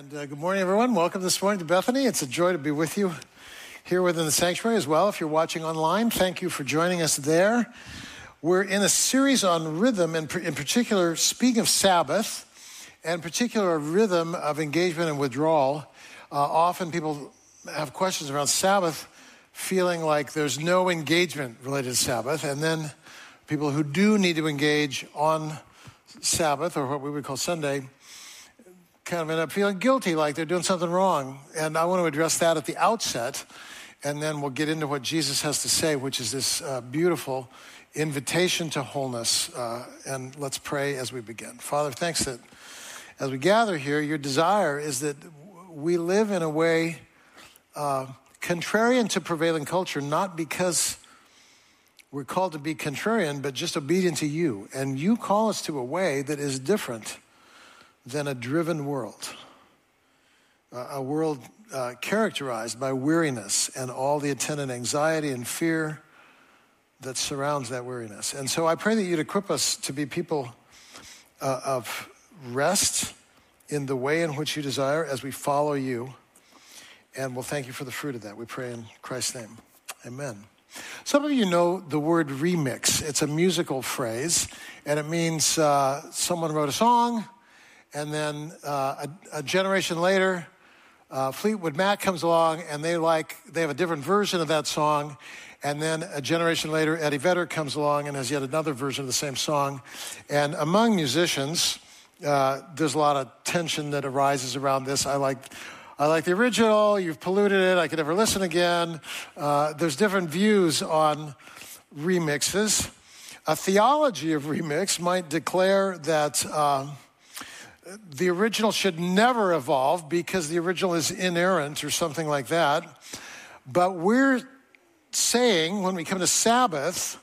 And uh, good morning, everyone. Welcome this morning to Bethany. It's a joy to be with you here within the sanctuary as well. If you're watching online, thank you for joining us there. We're in a series on rhythm, and in particular, speaking of Sabbath, and particular rhythm of engagement and withdrawal. Uh, often people have questions around Sabbath, feeling like there's no engagement related to Sabbath, and then people who do need to engage on Sabbath, or what we would call Sunday, kind of end up feeling guilty, like they're doing something wrong. And I want to address that at the outset, and then we'll get into what Jesus has to say, which is this uh, beautiful invitation to wholeness. Uh, and let's pray as we begin. Father, thanks that as we gather here, your desire is that we live in a way uh, contrarian to prevailing culture, not because we're called to be contrarian, but just obedient to you. And you call us to a way that is different than a driven world, a world uh, characterized by weariness and all the attendant anxiety and fear that surrounds that weariness. And so I pray that you'd equip us to be people uh, of rest in the way in which you desire as we follow you. And we'll thank you for the fruit of that. We pray in Christ's name. Amen. Some of you know the word remix. It's a musical phrase, and it means uh, someone wrote a song and then uh, a, a, generation later, uh, Fleetwood Mac comes along and they like, they have a different version of that song. And then a generation later, Eddie Vedder comes along and has yet another version of the same song. And among musicians, uh, there's a lot of tension that arises around this. I like, I like the original. You've polluted it. I could never listen again. Uh, there's different views on remixes. A theology of remix might declare that uh, the original should never evolve because the original is inerrant or something like that. But we're saying when we come to Sabbath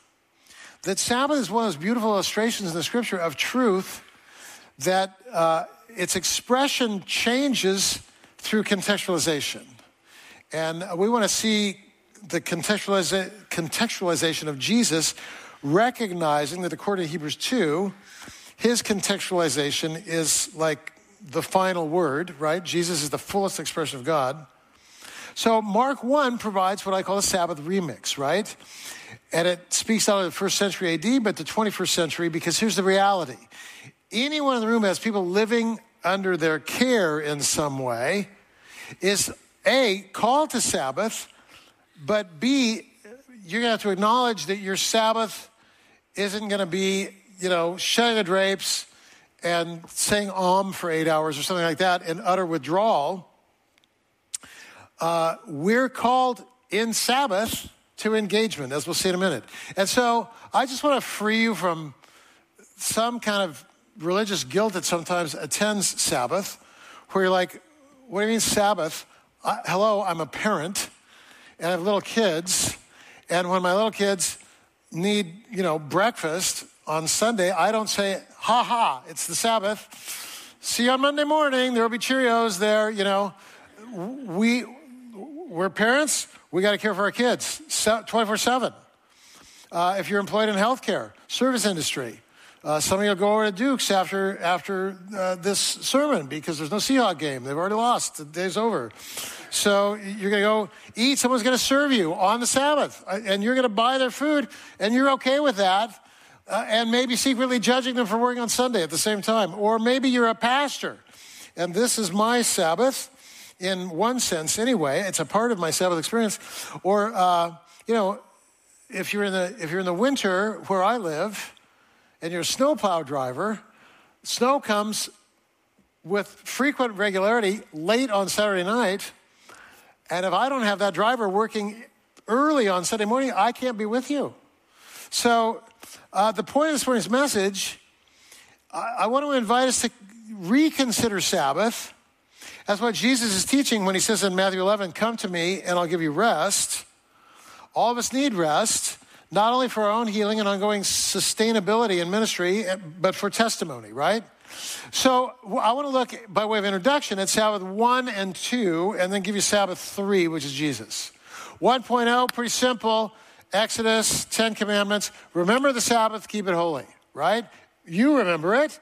that Sabbath is one of those beautiful illustrations in the scripture of truth that uh, its expression changes through contextualization. And we want to see the contextualiza- contextualization of Jesus, recognizing that according to Hebrews 2, his contextualization is like the final word, right? Jesus is the fullest expression of God. So Mark 1 provides what I call a Sabbath remix, right? And it speaks out of the first century AD, but the 21st century, because here's the reality. Anyone in the room has people living under their care in some way is A, called to Sabbath, but B, you're going to have to acknowledge that your Sabbath isn't going to be you know, shutting the drapes and saying om for eight hours or something like that in utter withdrawal, uh, we're called in Sabbath to engagement, as we'll see in a minute. And so I just want to free you from some kind of religious guilt that sometimes attends Sabbath, where you're like, what do you mean Sabbath? I, hello, I'm a parent and I have little kids. And when my little kids need, you know, breakfast, on Sunday, I don't say, ha ha, it's the Sabbath. See you on Monday morning. There'll be Cheerios there. You know, we, we're parents. We got to care for our kids 24 7. Uh, if you're employed in healthcare, service industry, uh, some of you will go over to Duke's after, after uh, this sermon because there's no Seahawk game. They've already lost. The day's over. So you're going to go eat. Someone's going to serve you on the Sabbath, uh, and you're going to buy their food, and you're okay with that uh, and maybe secretly judging them for working on Sunday at the same time. Or maybe you're a pastor and this is my Sabbath in one sense anyway. It's a part of my Sabbath experience. Or, uh, you know, if you're, in the, if you're in the winter where I live and you're a snowplow driver, snow comes with frequent regularity late on Saturday night. And if I don't have that driver working early on Sunday morning, I can't be with you. So uh, the point of this morning's message, I, I want to invite us to reconsider Sabbath. That's what Jesus is teaching when he says in Matthew 11, Come to me and I'll give you rest. All of us need rest, not only for our own healing and ongoing sustainability in ministry, but for testimony, right? So I want to look by way of introduction at Sabbath 1 and 2, and then give you Sabbath 3, which is Jesus. 1.0, pretty simple. Exodus, Ten Commandments. Remember the Sabbath, keep it holy, right? You remember it.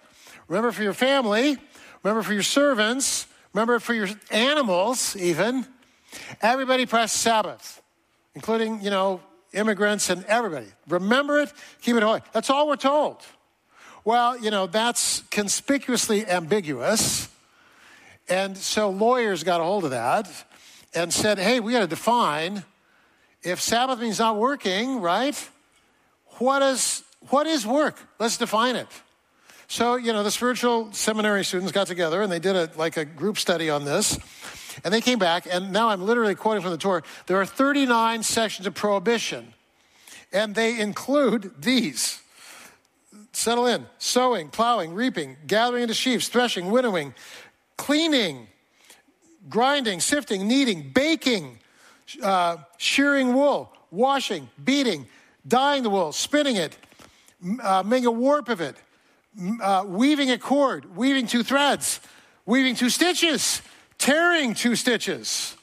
Remember for your family. Remember for your servants. Remember, for your animals, even, everybody press Sabbath, including, you know, immigrants and everybody. Remember it, keep it holy. That's all we're told. Well, you know, that's conspicuously ambiguous. And so lawyers got a hold of that and said, hey, we got to define if Sabbath means not working, right? What is, what is work? Let's define it. So, you know, the spiritual seminary students got together and they did a, like a group study on this. And they came back, and now I'm literally quoting from the Torah. There are 39 sections of prohibition, and they include these settle in sowing, plowing, reaping, gathering into sheaves, threshing, winnowing, cleaning, grinding, sifting, kneading, baking, uh, shearing wool, washing, beating, dyeing the wool, spinning it, uh, making a warp of it, uh, weaving a cord, weaving two threads, weaving two stitches, tearing two stitches,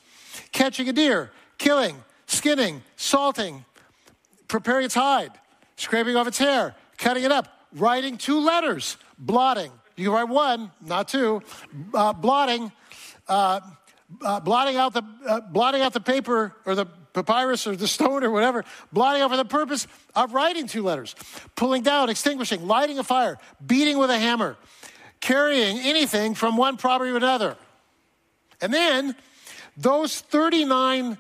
catching a deer, killing, skinning, salting, preparing its hide, scraping off its hair, cutting it up, writing two letters, blotting. You can write one, not two. Uh, blotting, uh, blotting out the uh, blotting out the paper or the papyrus or the stone or whatever, blotting out for the purpose of writing two letters, pulling down, extinguishing, lighting a fire, beating with a hammer, carrying anything from one property to another. And then those 39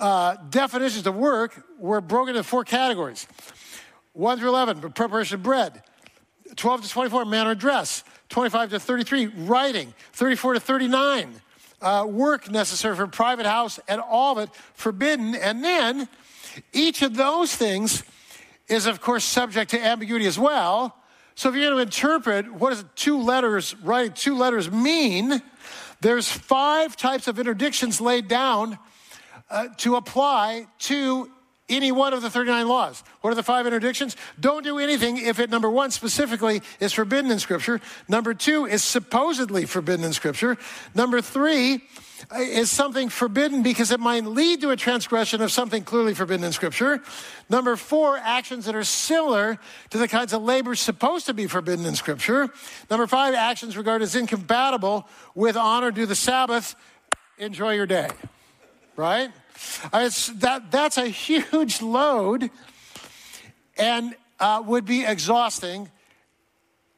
uh, definitions of work were broken into four categories. 1 through 11, preparation of bread, 12 to 24, manner of dress, 25 to 33, writing, 34 to 39, uh, work necessary for a private house, and all of it forbidden. And then each of those things is, of course, subject to ambiguity as well. So if you're going to interpret what does two letters, writing two letters mean, there's five types of interdictions laid down uh, to apply to any one of the 39 laws. What are the five interdictions? Don't due anything if it, number one, specifically is forbidden in Scripture. Number two, is supposedly forbidden in Scripture. Number three, uh, is something forbidden because it might lead to a transgression of something clearly forbidden in Scripture. Number four, actions that are similar to the kinds of labor supposed to be forbidden in Scripture. Number five, actions regarded as incompatible with honor do the Sabbath. Enjoy your day, right? That, that's a huge load and uh, would be exhausting.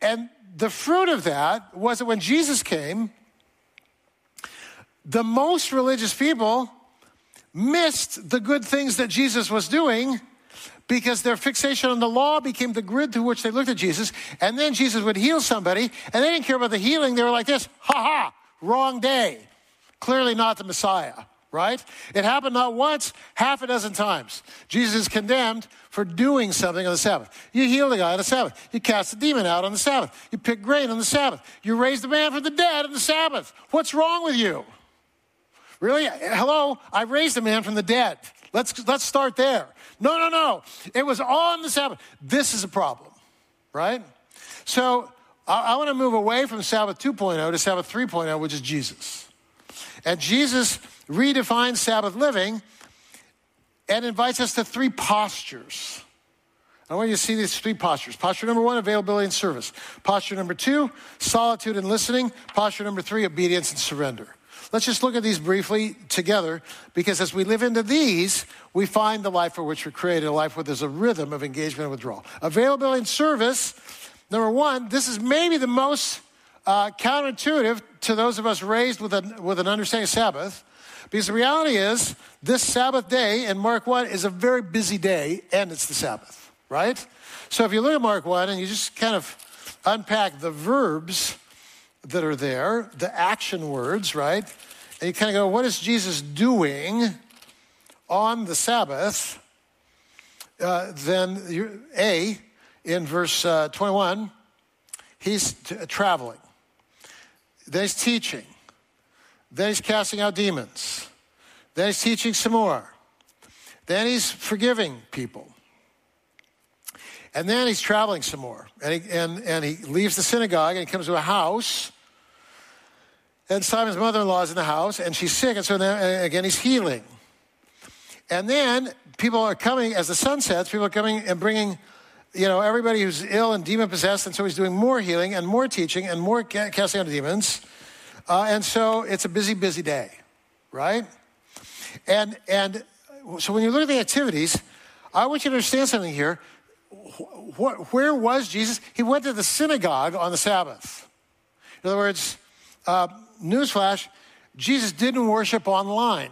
And the fruit of that was that when Jesus came, the most religious people missed the good things that Jesus was doing because their fixation on the law became the grid through which they looked at Jesus. And then Jesus would heal somebody, and they didn't care about the healing. They were like this ha ha, wrong day. Clearly not the Messiah right? It happened not once, half a dozen times. Jesus is condemned for doing something on the Sabbath. You healed a guy on the Sabbath. You cast a demon out on the Sabbath. You picked grain on the Sabbath. You raised a man from the dead on the Sabbath. What's wrong with you? Really? Hello? I raised a man from the dead. Let's, let's start there. No, no, no. It was on the Sabbath. This is a problem, right? So I, I want to move away from Sabbath 2.0 to Sabbath 3.0, which is Jesus. And Jesus redefines Sabbath living and invites us to three postures. I want you to see these three postures. Posture number one, availability and service. Posture number two, solitude and listening. Posture number three, obedience and surrender. Let's just look at these briefly together because as we live into these, we find the life for which we're created, a life where there's a rhythm of engagement and withdrawal. Availability and service, number one, this is maybe the most uh, counterintuitive to those of us raised with, with an understanding of Sabbath. Because the reality is, this Sabbath day in Mark 1 is a very busy day, and it's the Sabbath, right? So if you look at Mark 1 and you just kind of unpack the verbs that are there, the action words, right? And you kind of go, what is Jesus doing on the Sabbath? Uh, then, A, in verse uh, 21, he's t- traveling. Then he's teaching. Then he's casting out demons. Then he's teaching some more. Then he's forgiving people. And then he's traveling some more. And he, and, and he leaves the synagogue and he comes to a house. And Simon's mother in law is in the house and she's sick. And so then, again, he's healing. And then people are coming, as the sun sets, people are coming and bringing, you know, everybody who's ill and demon possessed. And so he's doing more healing and more teaching and more casting out demons. Uh, and so it's a busy, busy day, right? And, and so when you look at the activities, I want you to understand something here. where was Jesus? He went to the synagogue on the Sabbath. In other words, uh, newsflash, Jesus didn't worship online,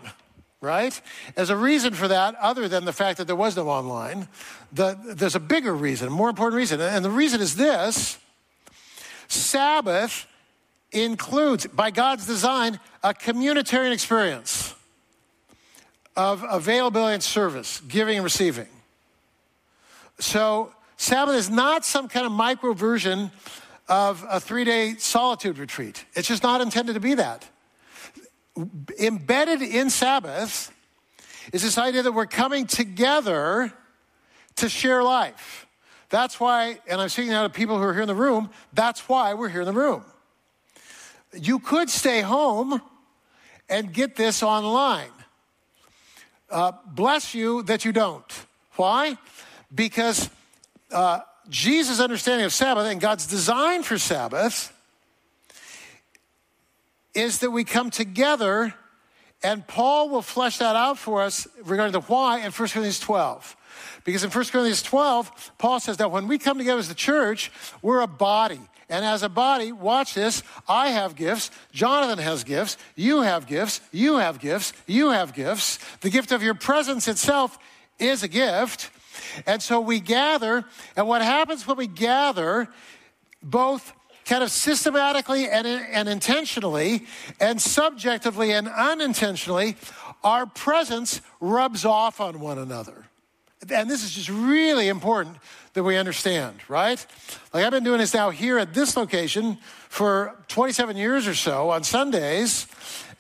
right? As a reason for that, other than the fact that there was no online, the, there's a bigger reason, a more important reason. And the reason is this Sabbath includes, by God's design, a communitarian experience of availability and service, giving and receiving. So, Sabbath is not some kind of micro version of a three day solitude retreat. It's just not intended to be that. Embedded in Sabbath is this idea that we're coming together to share life. That's why, and I'm speaking now to people who are here in the room, that's why we're here in the room. You could stay home and get this online. Uh, bless you that you don't. Why? Because uh, Jesus' understanding of Sabbath and God's design for Sabbath is that we come together, and Paul will flesh that out for us regarding the why in 1 Corinthians 12. Because in 1 Corinthians 12, Paul says that when we come together as the church, we're a body. And as a body, watch this, I have gifts, Jonathan has gifts, you have gifts, you have gifts, you have gifts. The gift of your presence itself is a gift. And so we gather, and what happens when we gather, both kind of systematically and, and intentionally, and subjectively and unintentionally, our presence rubs off on one another. And this is just really important that we understand, right? Like I've been doing this now here at this location for 27 years or so on Sundays.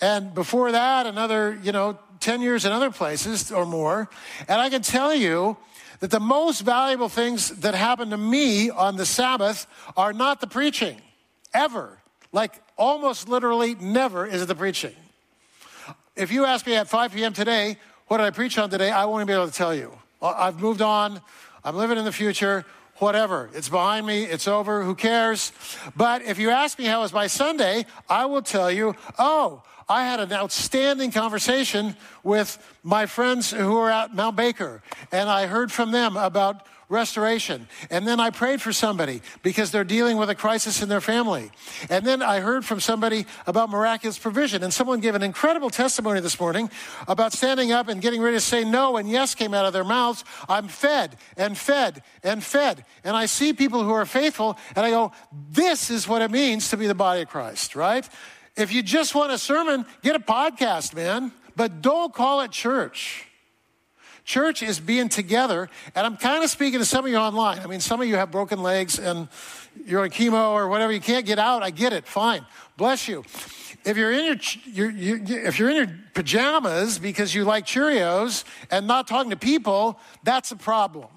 And before that, another, you know, 10 years in other places or more. And I can tell you that the most valuable things that happen to me on the Sabbath are not the preaching, ever. Like almost literally never is it the preaching. If you ask me at 5 p.m. today, what did I preach on today? I won't even be able to tell you. I've moved on. I'm living in the future, whatever. It's behind me, it's over, who cares? But if you ask me how was my Sunday, I will tell you, oh, I had an outstanding conversation with my friends who are at Mount Baker, and I heard from them about restoration. And then I prayed for somebody because they're dealing with a crisis in their family. And then I heard from somebody about miraculous provision. And someone gave an incredible testimony this morning about standing up and getting ready to say no and yes came out of their mouths. I'm fed and fed and fed. And I see people who are faithful and I go, this is what it means to be the body of Christ, right? If you just want a sermon, get a podcast, man. But don't call it church. Church is being together, and I'm kind of speaking to some of you online. I mean, some of you have broken legs and you're on chemo or whatever. You can't get out. I get it. Fine. Bless you. If you're in your, you're, you're, if you're in your pajamas because you like Cheerios and not talking to people, that's a problem.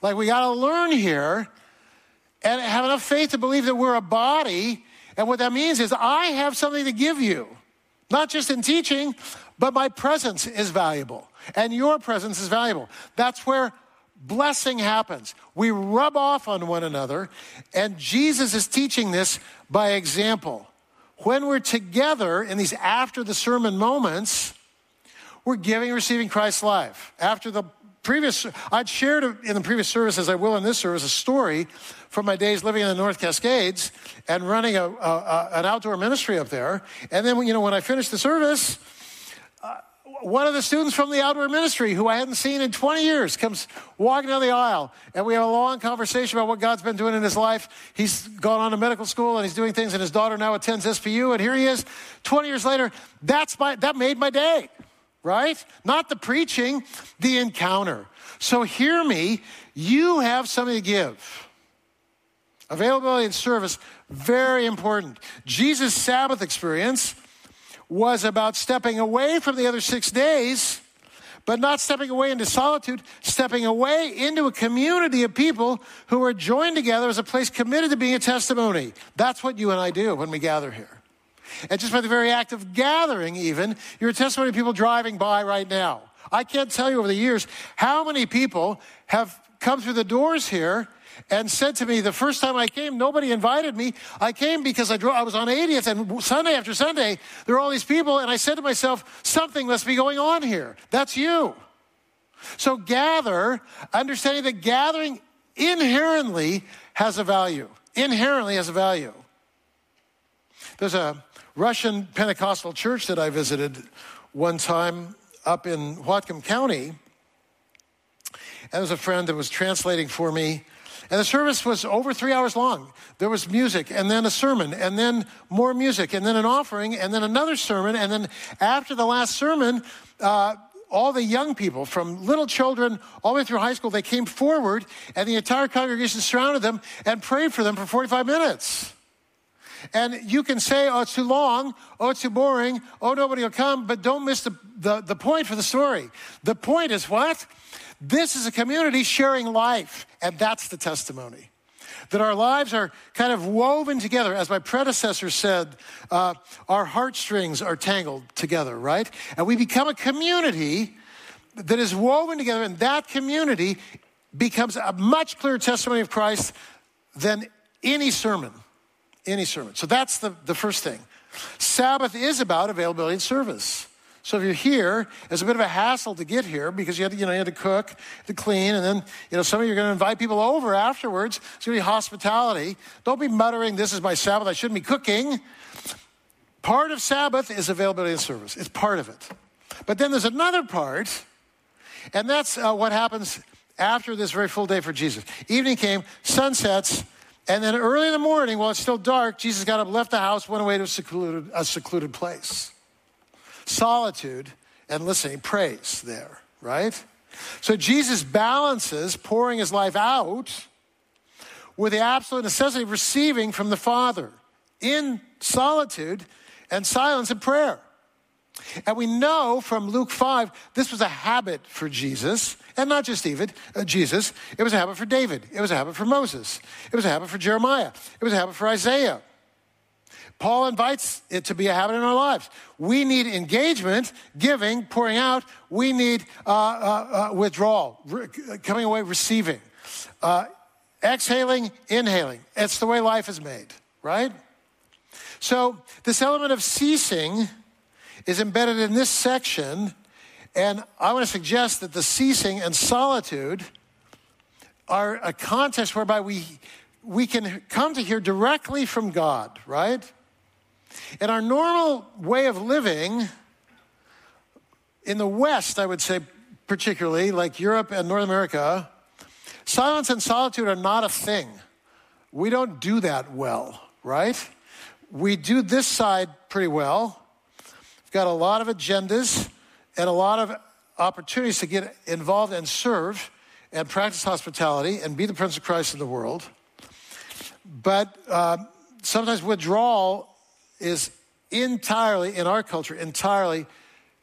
Like we got to learn here and have enough faith to believe that we're a body. And what that means is I have something to give you, not just in teaching, but my presence is valuable and your presence is valuable. That's where blessing happens. We rub off on one another, and Jesus is teaching this by example. When we're together in these after the sermon moments, we're giving and receiving Christ's life. After the previous, I'd shared in the previous service, as I will in this service, a story from my days living in the North Cascades and running a, a, a an outdoor ministry up there. And then, you know, when I finished the service, one of the students from the outdoor ministry who I hadn't seen in 20 years comes walking down the aisle and we have a long conversation about what God's been doing in his life. He's gone on to medical school and he's doing things and his daughter now attends SPU and here he is 20 years later. That's my, that made my day, right? Not the preaching, the encounter. So hear me. You have something to give. Availability and service, very important. Jesus' Sabbath experience was about stepping away from the other six days, but not stepping away into solitude, stepping away into a community of people who are joined together as a place committed to being a testimony. That's what you and I do when we gather here. And just by the very act of gathering, even, you're a testimony to people driving by right now. I can't tell you over the years how many people have come through the doors here and said to me, the first time I came, nobody invited me. I came because I, drove, I was on 80th, and Sunday after Sunday, there were all these people, and I said to myself, something must be going on here. That's you. So gather, understanding that gathering inherently has a value. Inherently has a value. There's a Russian Pentecostal church that I visited one time up in Whatcom County. And there was a friend that was translating for me. And the service was over three hours long. There was music, and then a sermon, and then more music, and then an offering, and then another sermon. And then after the last sermon, uh, all the young people, from little children all the way through high school, they came forward, and the entire congregation surrounded them and prayed for them for 45 minutes. And you can say, oh, it's too long, oh, it's too boring, oh, nobody will come, but don't miss the, the, the point for the story. The point is what? This is a community sharing life, and that's the testimony. That our lives are kind of woven together. As my predecessor said, uh, our heartstrings are tangled together, right? And we become a community that is woven together, and that community becomes a much clearer testimony of Christ than any sermon any sermon. So that's the, the first thing. Sabbath is about availability and service. So if you're here, it's a bit of a hassle to get here because you had to, you know, you had to cook, to clean, and then, you know, some of you are going to invite people over afterwards. It's going to be hospitality. Don't be muttering, this is my Sabbath, I shouldn't be cooking. Part of Sabbath is availability and service. It's part of it. But then there's another part, and that's uh, what happens after this very full day for Jesus. Evening came, sun sets, and then early in the morning, while it's still dark, Jesus got up, left the house, went away to a secluded, a secluded place. Solitude and listening, prays there, right? So Jesus balances pouring his life out with the absolute necessity of receiving from the Father in solitude and silence and prayer. And we know from Luke 5, this was a habit for Jesus, and not just David, uh, Jesus. It was a habit for David. It was a habit for Moses. It was a habit for Jeremiah. It was a habit for Isaiah. Paul invites it to be a habit in our lives. We need engagement, giving, pouring out. We need uh, uh, uh withdrawal, re- coming away, receiving, uh, exhaling, inhaling. It's the way life is made, right? So, this element of ceasing is embedded in this section. And I want to suggest that the ceasing and solitude are a context whereby we, we can come to hear directly from God, right? In our normal way of living, in the West, I would say, particularly, like Europe and North America, silence and solitude are not a thing. We don't do that well, right? We do this side pretty well We've got a lot of agendas and a lot of opportunities to get involved and serve and practice hospitality and be the Prince of Christ in the world. But uh, sometimes withdrawal is entirely, in our culture, entirely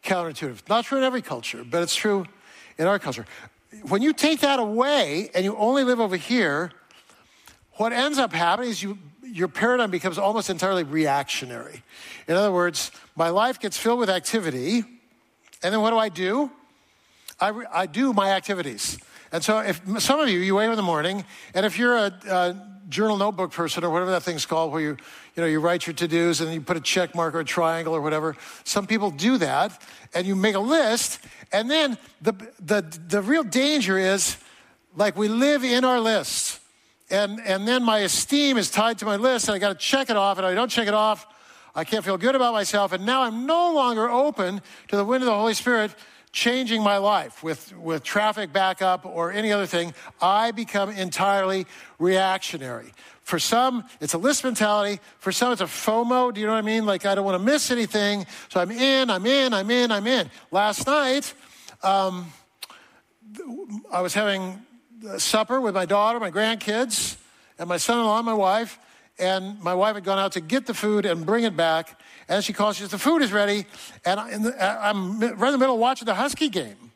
counterintuitive. Not true in every culture, but it's true in our culture. When you take that away and you only live over here, what ends up happening is you your paradigm becomes almost entirely reactionary. In other words, my life gets filled with activity, and then what do I do? I, I do my activities. And so, if some of you, you wake up in the morning, and if you're a, a journal notebook person or whatever that thing's called, where you, you know, you write your to-dos and you put a check mark or a triangle or whatever. Some people do that, and you make a list, and then the the the real danger is, like we live in our lists and, and then my esteem is tied to my list, and I got to check it off. And I don't check it off, I can't feel good about myself. And now I'm no longer open to the wind of the Holy Spirit changing my life with, with traffic backup or any other thing. I become entirely reactionary. For some, it's a list mentality. For some, it's a FOMO. Do you know what I mean? Like, I don't want to miss anything. So I'm in, I'm in, I'm in, I'm in. Last night, um, I was having supper with my daughter, my grandkids, and my son in law, my wife. And my wife had gone out to get the food and bring it back. And she calls, she says, The food is ready. And I'm right in the middle watching the Husky game.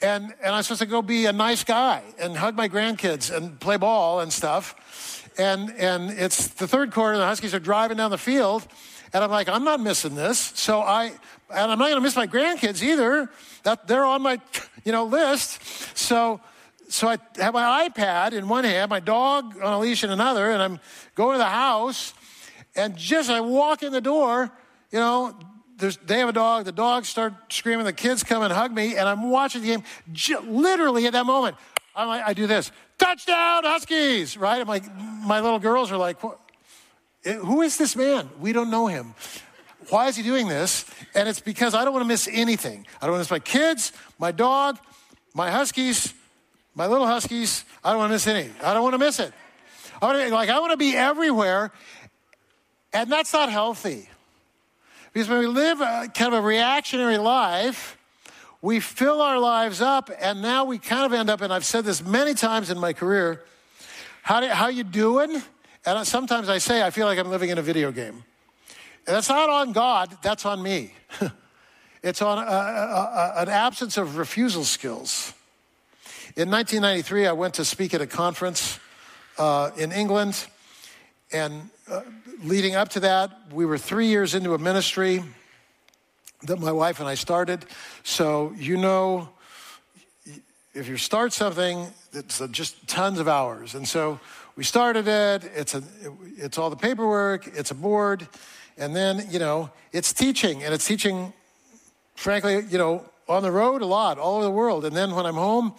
And, and I'm supposed to go be a nice guy and hug my grandkids and play ball and stuff. And, and it's the third quarter, the Huskies are driving down the field. And I'm like, I'm not missing this. So I, and I'm not going to miss my grandkids either. That they're on my, you know, list. So so I have my iPad in one hand, my dog on a leash in another, and I'm going to the house. And just I walk in the door, you know, they have a dog. The dogs start screaming. The kids come and hug me, and I'm watching the game. J- literally at that moment, I'm like, I do this touchdown, Huskies, right? I'm like, my little girls are like, eh, who is this man? We don't know him. Why is he doing this? And it's because I don't want to miss anything. I don't want to miss my kids, my dog, my Huskies, my little Huskies. I don't want to miss any. I don't want to miss it. I want to, like, I want to be everywhere, and that's not healthy. Because when we live a, kind of a reactionary life, we fill our lives up, and now we kind of end up, and I've said this many times in my career, how, do, how you doing? And sometimes I say I feel like I'm living in a video game. And that's not on God, that's on me. it's on a, a, an absence of refusal skills. In 1993, I went to speak at a conference uh, in England, and uh, leading up to that, we were three years into a ministry that my wife and I started. So, you know, if you start something, it's just tons of hours. And so we started it, it's, a, it's all the paperwork, it's a board, and then, you know, it's teaching, and it's teaching, frankly, you know, on the road a lot, all over the world. And then when I'm home,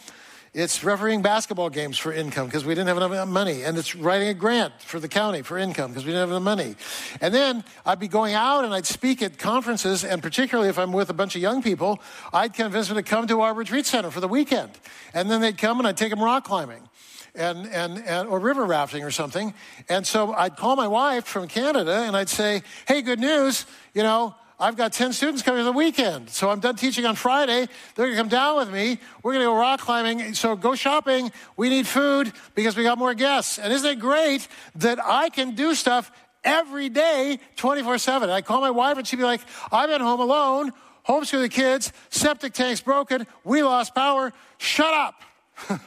it's refereeing basketball games for income because we didn't have enough money. And it's writing a grant for the county for income because we didn't have enough money. And then I'd be going out and I'd speak at conferences. And particularly if I'm with a bunch of young people, I'd convince them to come to our retreat center for the weekend. And then they'd come and I'd take them rock climbing. And, and, and, or river rafting or something. And so I'd call my wife from Canada and I'd say, hey, good news, you know, I've got 10 students coming the weekend. So I'm done teaching on Friday. They're going to come down with me. We're going to go rock climbing. So go shopping. We need food because we got more guests. And isn't it great that I can do stuff every day, 24 7? I call my wife and she'd be like, I've been home alone, homeschool the kids, septic tank's broken, we lost power. Shut up.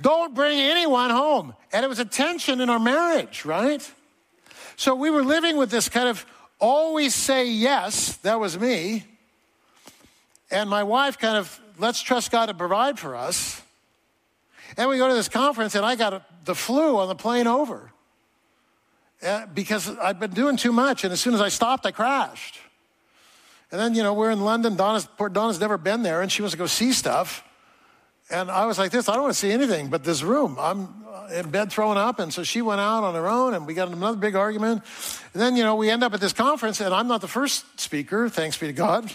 Don't bring anyone home. And it was a tension in our marriage, right? So we were living with this kind of always say yes. That was me. And my wife kind of, let's trust God to provide for us. And we go to this conference, and I got the flu on the plane over uh, because I'd been doing too much. And as soon as I stopped, I crashed. And then, you know, we're in London. Donna's, poor Donna's never been there, and she wants to go see stuff. And I was like this I don't want to see anything but this room. I'm in bed throwing up. And so she went out on her own, and we got another big argument. And then, you know, we end up at this conference, and I'm not the first speaker, thanks be to God.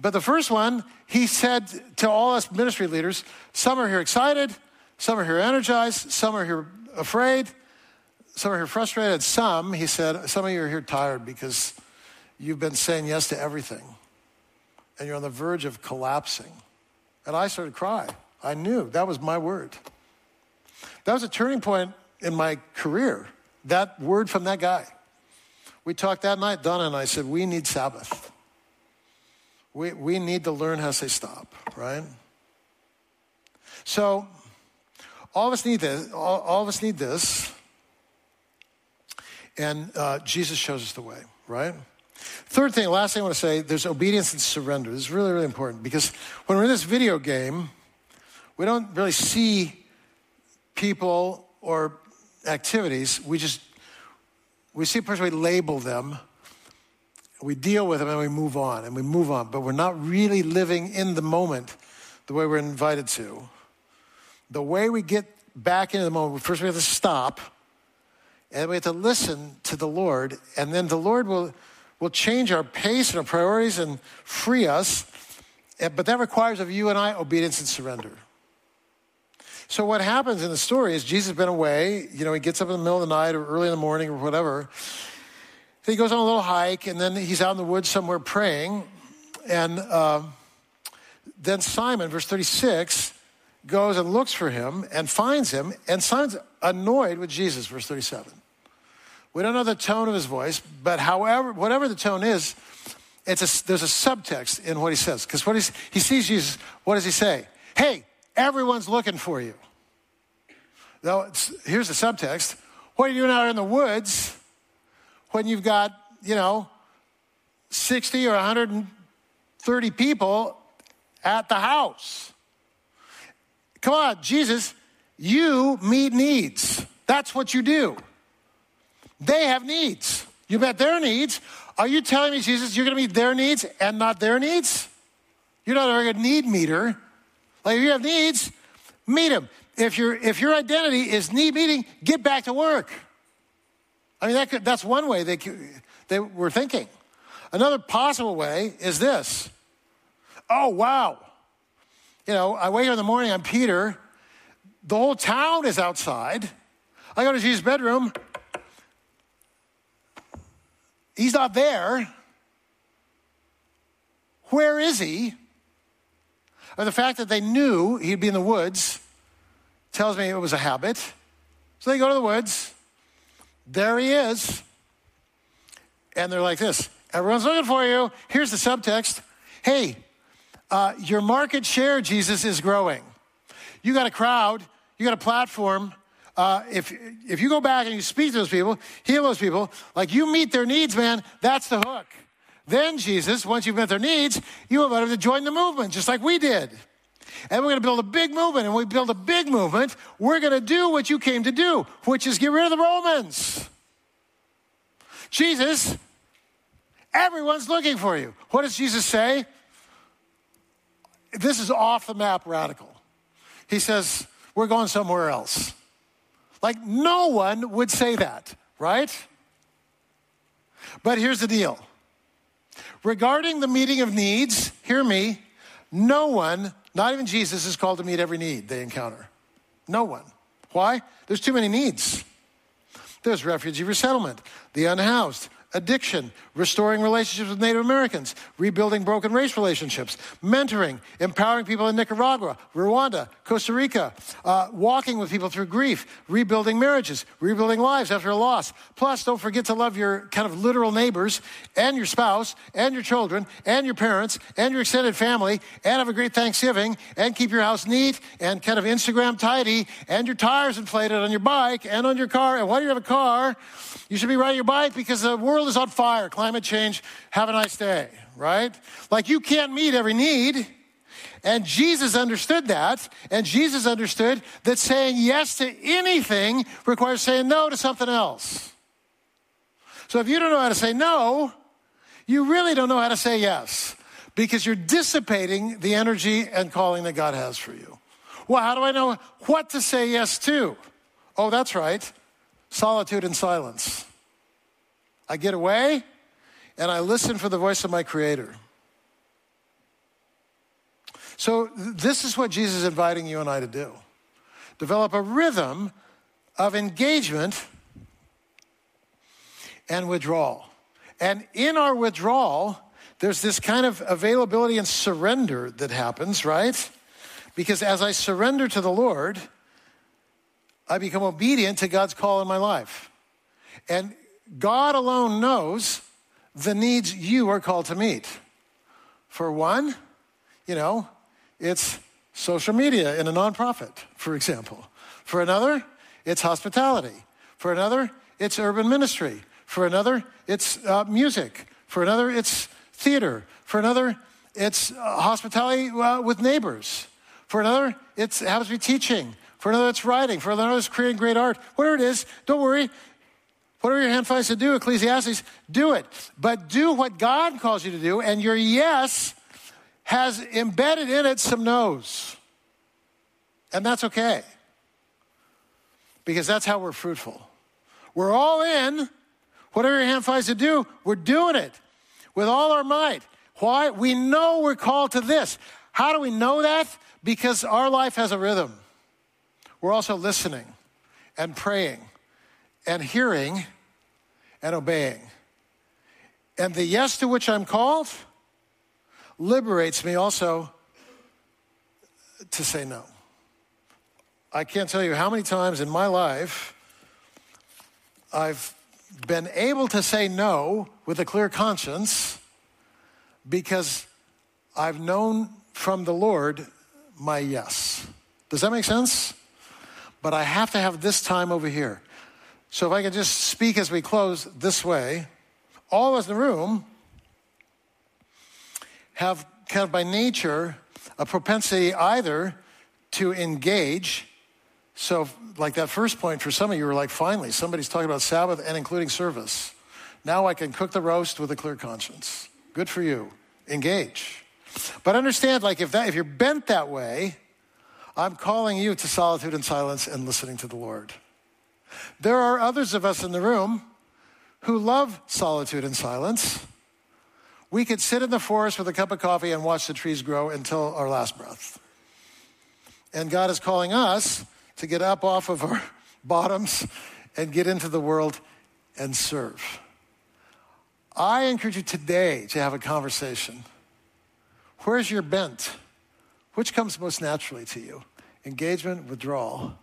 But the first one, he said to all us ministry leaders some are here excited, some are here energized, some are here afraid, some are here frustrated. Some, he said, some of you are here tired because you've been saying yes to everything and you're on the verge of collapsing. And I started crying. I knew that was my word. That was a turning point in my career, that word from that guy. We talked that night, Donna and I said, We need Sabbath. We, we need to learn how to say stop, right? So, all of us need this. All, all of us need this. And uh, Jesus shows us the way, right? Third thing, last thing I want to say, there's obedience and surrender. This is really, really important because when we're in this video game, we don't really see people or activities. We just, we see a person, we label them, we deal with them, and we move on, and we move on. But we're not really living in the moment the way we're invited to. The way we get back into the moment, first we have to stop, and we have to listen to the Lord, and then the Lord will, will change our pace and our priorities and free us. But that requires of you and I obedience and surrender. So what happens in the story is Jesus has been away. You know, he gets up in the middle of the night or early in the morning or whatever. he goes on a little hike, and then he's out in the woods somewhere praying. And uh, then Simon, verse 36, goes and looks for him and finds him. And Simon's annoyed with Jesus, verse 37. We don't know the tone of his voice, but however, whatever the tone is, it's a, there's a subtext in what he says. Because what he sees Jesus, what does he say? Hey, Everyone's looking for you. Now, here's the subtext. What are you doing out in the woods when you've got, you know, 60 or 130 people at the house? Come on, Jesus, you meet needs. That's what you do. They have needs. You met their needs. Are you telling me, Jesus, you're going to meet their needs and not their needs? You're not a need meter. Like if you have needs, meet them. If, your if your identity is need meeting, get back to work. I mean, that could, that's one way they, they were thinking. Another possible way is this oh, wow. You know, I wake up in the morning, I'm Peter. The whole town is outside. I go to Jesus' bedroom. He's not there. Where is he? Or the fact that they knew he'd be in the woods tells me it was a habit. So they go to the woods. There he is. And they're like this Everyone's looking for you. Here's the subtext Hey, uh, your market share, Jesus, is growing. You got a crowd, you got a platform. Uh, if, if you go back and you speak to those people, heal those people, like you meet their needs, man, that's the hook. Then, Jesus, once you've met their needs, you invite them to join the movement, just like we did. And we're going to build a big movement. And we build a big movement, we're going to do what you came to do, which is get rid of the Romans. Jesus, everyone's looking for you. What does Jesus say? This is off the map radical. He says, We're going somewhere else. Like, no one would say that, right? But here's the deal regarding the meeting of needs, hear me, no one, not even Jesus, is called to meet every need they encounter. No one. Why? There's too many needs. There's refugee resettlement, the unhoused, addiction, restoring relationships with Native Americans, rebuilding broken race relationships, mentoring, empowering people in Nicaragua, Rwanda, Costa Rica, uh, walking with people through grief, rebuilding marriages, rebuilding lives after a loss. Plus, don't forget to love your kind of literal neighbors and your spouse and your children and your parents and your extended family and have a great Thanksgiving and keep your house neat and kind of Instagram tidy and your tires inflated on your bike and on your car. And why do you have a car? You should be riding your bike because the world is on fire. Climate change. Have a nice day, right? Like you can't meet every need. And Jesus understood that. And Jesus understood that saying yes to anything requires saying no to something else. So if you don't know how to say no, you really don't know how to say yes because you're dissipating the energy and calling that God has for you. Well, how do I know what to say yes to? Oh, that's right solitude and silence. I get away and I listen for the voice of my Creator. So, this is what Jesus is inviting you and I to do develop a rhythm of engagement and withdrawal. And in our withdrawal, there's this kind of availability and surrender that happens, right? Because as I surrender to the Lord, I become obedient to God's call in my life. And God alone knows the needs you are called to meet. For one, you know, it's social media in a nonprofit, for example. For another, it's hospitality. For another, it's urban ministry. For another, it's uh, music. For another, it's theater. For another, it's uh, hospitality uh, with neighbors. For another, it's, it happens to be teaching. For another, it's writing. For another, it's creating great art. Whatever it is, don't worry. Whatever your hand finds to do, Ecclesiastes, do it. But do what God calls you to do, and your yes has embedded in it some no's. And that's okay. Because that's how we're fruitful. We're all in. Whatever your hand finds to do, we're doing it with all our might. Why? We know we're called to this. How do we know that? Because our life has a rhythm. We're also listening and praying and hearing and obeying. And the yes to which I'm called liberates me also to say no. I can't tell you how many times in my life I've been able to say no with a clear conscience because I've known from the Lord my yes. Does that make sense? but I have to have this time over here. So if I can just speak as we close this way, all of us in the room have kind of by nature a propensity either to engage. So, like that first point for some of you were like, finally, somebody's talking about Sabbath and including service. Now I can cook the roast with a clear conscience. Good for you. Engage. But understand, like, if, that, if you're bent that way, I'm calling you to solitude and silence and listening to the Lord. There are others of us in the room who love solitude and silence. We could sit in the forest with a cup of coffee and watch the trees grow until our last breath. And God is calling us to get up off of our bottoms and get into the world and serve. I encourage you today to have a conversation. Where's your bent? Which comes most naturally to you? Engagement, withdrawal.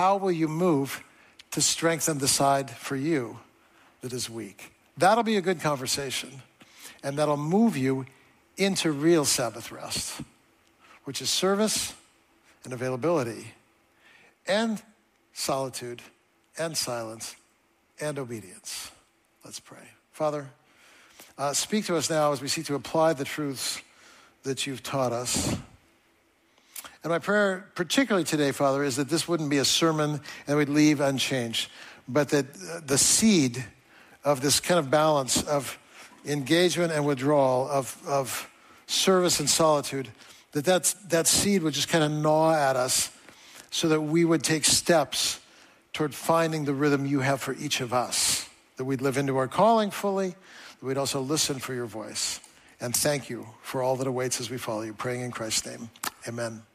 How will you move to strengthen the side for you that is weak? That'll be a good conversation, and that'll move you into real Sabbath rest, which is service and availability, and solitude, and silence, and obedience. Let's pray. Father, uh, speak to us now as we seek to apply the truths that you've taught us. And my prayer, particularly today, Father, is that this wouldn't be a sermon and we'd leave unchanged, but that uh, the seed of this kind of balance of engagement and withdrawal, of, of service and solitude, that that's, that seed would just kind of gnaw at us so that we would take steps toward finding the rhythm you have for each of us, that we'd live into our calling fully, that we'd also listen for your voice. And thank you for all that awaits as we follow you. Praying in Christ's name. Amen.